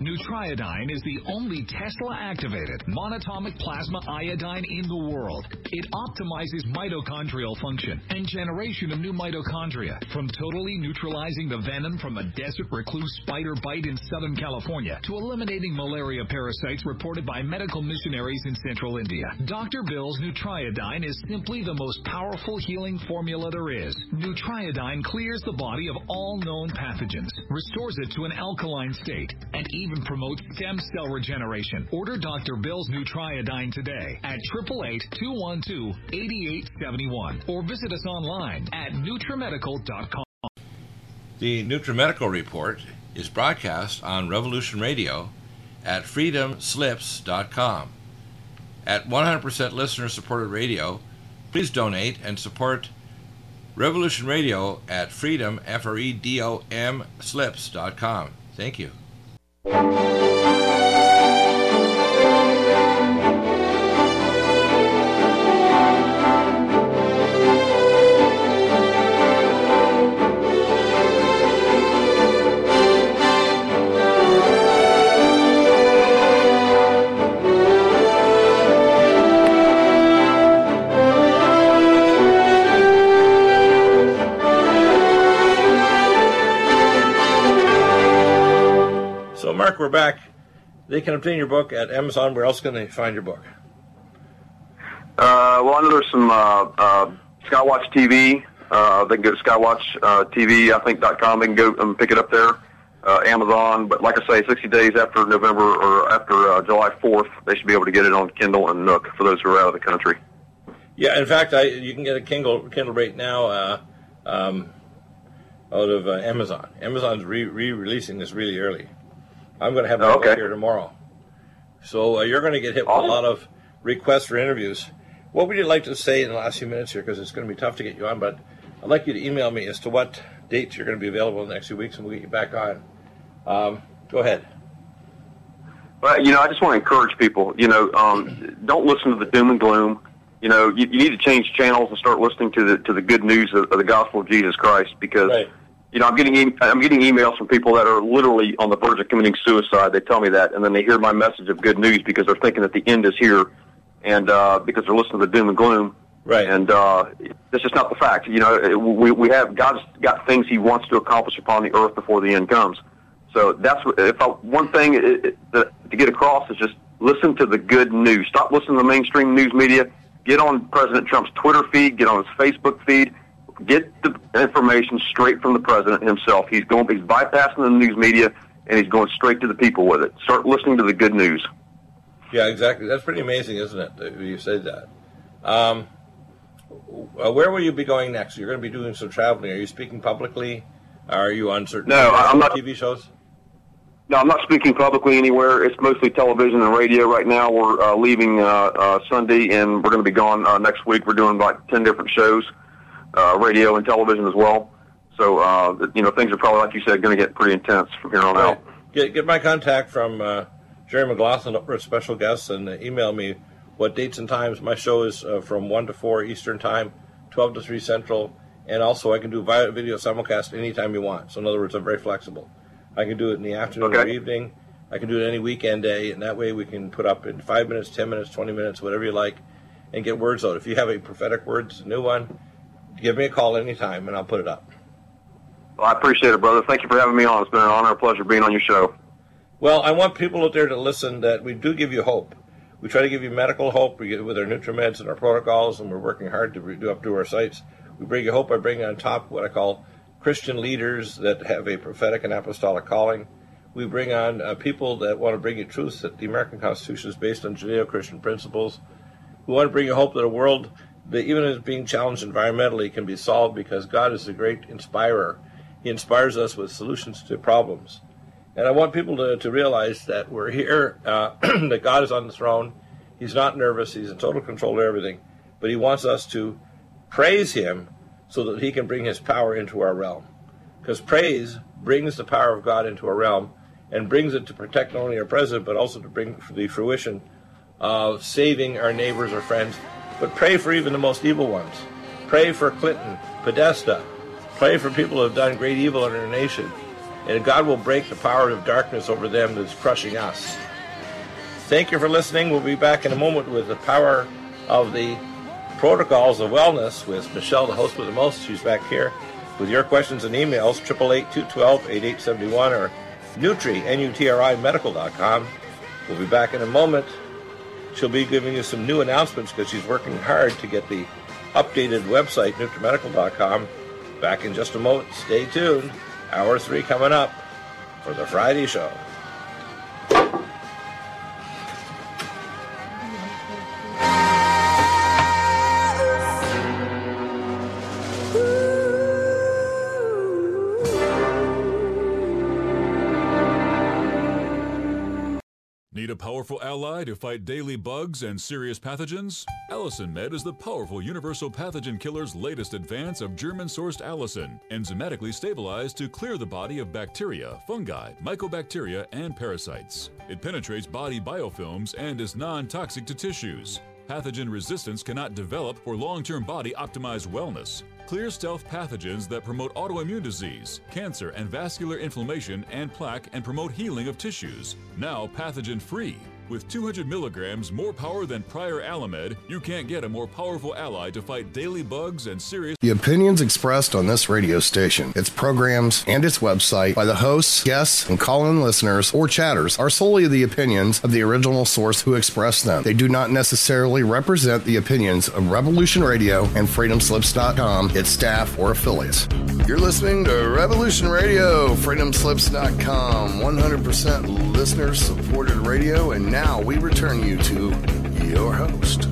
Nutriodine is the only Tesla activated monatomic plasma iodine in the world. It optimizes mitochondrial function and generation of new mitochondria from totally neutralizing the venom from a desert recluse spider bite in Southern California to eliminating malaria parasites reported by medical missionaries in central India. Dr. Bill's Nutriodine is simply the most powerful healing formula there is. Nutriodine clears the body of all known pathogens, restores it to an alkaline state, and even promotes stem cell regeneration. Order Dr. Bill's Nutriodine today at 888-212-8871 or visit us online at NutriMedical.com. The NutriMedical Report is broadcast on Revolution Radio at freedomslips.com. At 100% listener supported radio, please donate and support Revolution Radio at freedom, F R E D O M, slips.com. Thank you. Mark, we're back. They can obtain your book at Amazon. Where else can they find your book? Uh, well, I know there's some uh, uh, Skywatch TV. Uh, they can go to Skywatch uh, TV, I think dot com. They can go and pick it up there. Uh, Amazon, but like I say, 60 days after November or after uh, July 4th, they should be able to get it on Kindle and Nook for those who are out of the country. Yeah, in fact, I, you can get a Kindle Kindle right now uh, um, out of uh, Amazon. Amazon's re- re-releasing this really early. I'm going to have my Oh, okay. book here tomorrow. So uh, you're going to get hit with a lot of requests for interviews. What would you like to say in the last few minutes here? Because it's going to be tough to get you on, but I'd like you to email me as to what dates you're going to be available in the next few weeks, and we'll get you back on. Um, go ahead. But you know, I just want to encourage people. You know, um, don't listen to the doom and gloom. You know, you, you need to change channels and start listening to the to the good news of, of the gospel of Jesus Christ. Because Right. You know, I'm getting e- I'm getting emails from people that are literally on the verge of committing suicide. They tell me that, and then they hear my message of good news because they're thinking that the end is here, and uh, because they're listening to the doom and gloom. Right. And uh, that's just not the fact. You know, we we have God's got things He wants to accomplish upon the earth before the end comes. So that's if I, one thing it, it, to get across is just listen to the good news. Stop listening to the mainstream news media. Get on President Trump's Twitter feed. Get on his Facebook feed. Get the information straight from the president himself. He's going. He's bypassing the news media and he's going straight to the people with it. Start listening to the good news. Yeah, exactly. That's pretty amazing, isn't it? That you said that. Um, uh, where will you be going next? You're going to be doing some traveling. Are you speaking publicly Are you on certain No, I'm not- TV shows? No, I'm not speaking publicly anywhere. It's mostly television and radio right now. We're uh, leaving uh, uh, Sunday, and we're going to be gone uh, next week. We're doing like ten different shows, uh, radio and television as well. So, uh, you know, things are probably, like you said, going to get pretty intense from here on out. Get, get my contact from uh, Jerry McLaughlin over at Special Guests and uh, email me what dates and times. My show is uh, from 1 to 4 Eastern Time, 12 to 3 Central, and also I can do video simulcast anytime you want. So, in other words, I'm very flexible. I can do it in the afternoon or evening. I can do it any weekend day, and that way we can put up in 5 minutes, 10 minutes, 20 minutes, whatever you like, and get words out. If you have a prophetic words, a new one, give me a call anytime, and I'll put it up. Well, I appreciate it, brother. Thank you for having me on. It's been an honor and pleasure being on your show. Well, I want people out there to listen that we do give you hope. We try to give you medical hope with our NutriMeds and our protocols, and we're working hard to do up to our sites. We bring you hope by bringing on top what I call Christian leaders that have a prophetic and apostolic calling. We bring on uh, people that want to bring you truth that the American Constitution is based on Judeo-Christian principles. We want to bring you hope that a world even as being challenged environmentally can be solved because God is a great inspirer. He inspires us with solutions to problems. And I want people to, to realize that we're here, uh, that God is on the throne. He's not nervous. He's in total control of everything. But He wants us to praise Him so that He can bring His power into our realm. Because praise brings the power of God into our realm and brings it to protect not only our president, but also to bring the fruition of saving our neighbors or friends. But pray for even the most evil ones. Pray for Clinton, Podesta. Pray for people who have done great evil in our nation. And God will break the power of darkness over them that's crushing us. Thank you for listening. We'll be back in a moment with the power of the protocols of wellness with Michelle, the host with the most. She's back here with your questions and emails, 888-212-8871 or Nutri, N-U-T-R-I, medical.com. We'll be back in a moment. She'll be giving you some new announcements because she's working hard to get the updated website, NutriMedical.com. Back in just a moment. Stay tuned. Hour three coming up for the Friday show. Powerful ally to fight daily bugs and serious pathogens? Allicin Med is the powerful universal pathogen killer's latest advance of German sourced allicin, enzymatically stabilized to clear the body of bacteria, fungi, mycobacteria, and parasites. It penetrates body biofilms and is non toxic to tissues. Pathogen resistance cannot develop for long term body optimized wellness. Clear stealth pathogens that promote autoimmune disease, cancer, and vascular inflammation and plaque and promote healing of tissues. Now pathogen free. With 200 milligrams more power than prior Allimed, you can't get a more powerful ally to fight daily bugs and serious. The opinions expressed on this radio station, its programs, and its website by the hosts, guests, and call in listeners or chatters are solely the opinions of the original source who expressed them. They do not necessarily represent the opinions of Revolution Radio and FreedomSlips.com, its staff, or affiliates. You're listening to Revolution Radio, FreedomSlips.com, 100% listener supported radio, and now we return you to your host.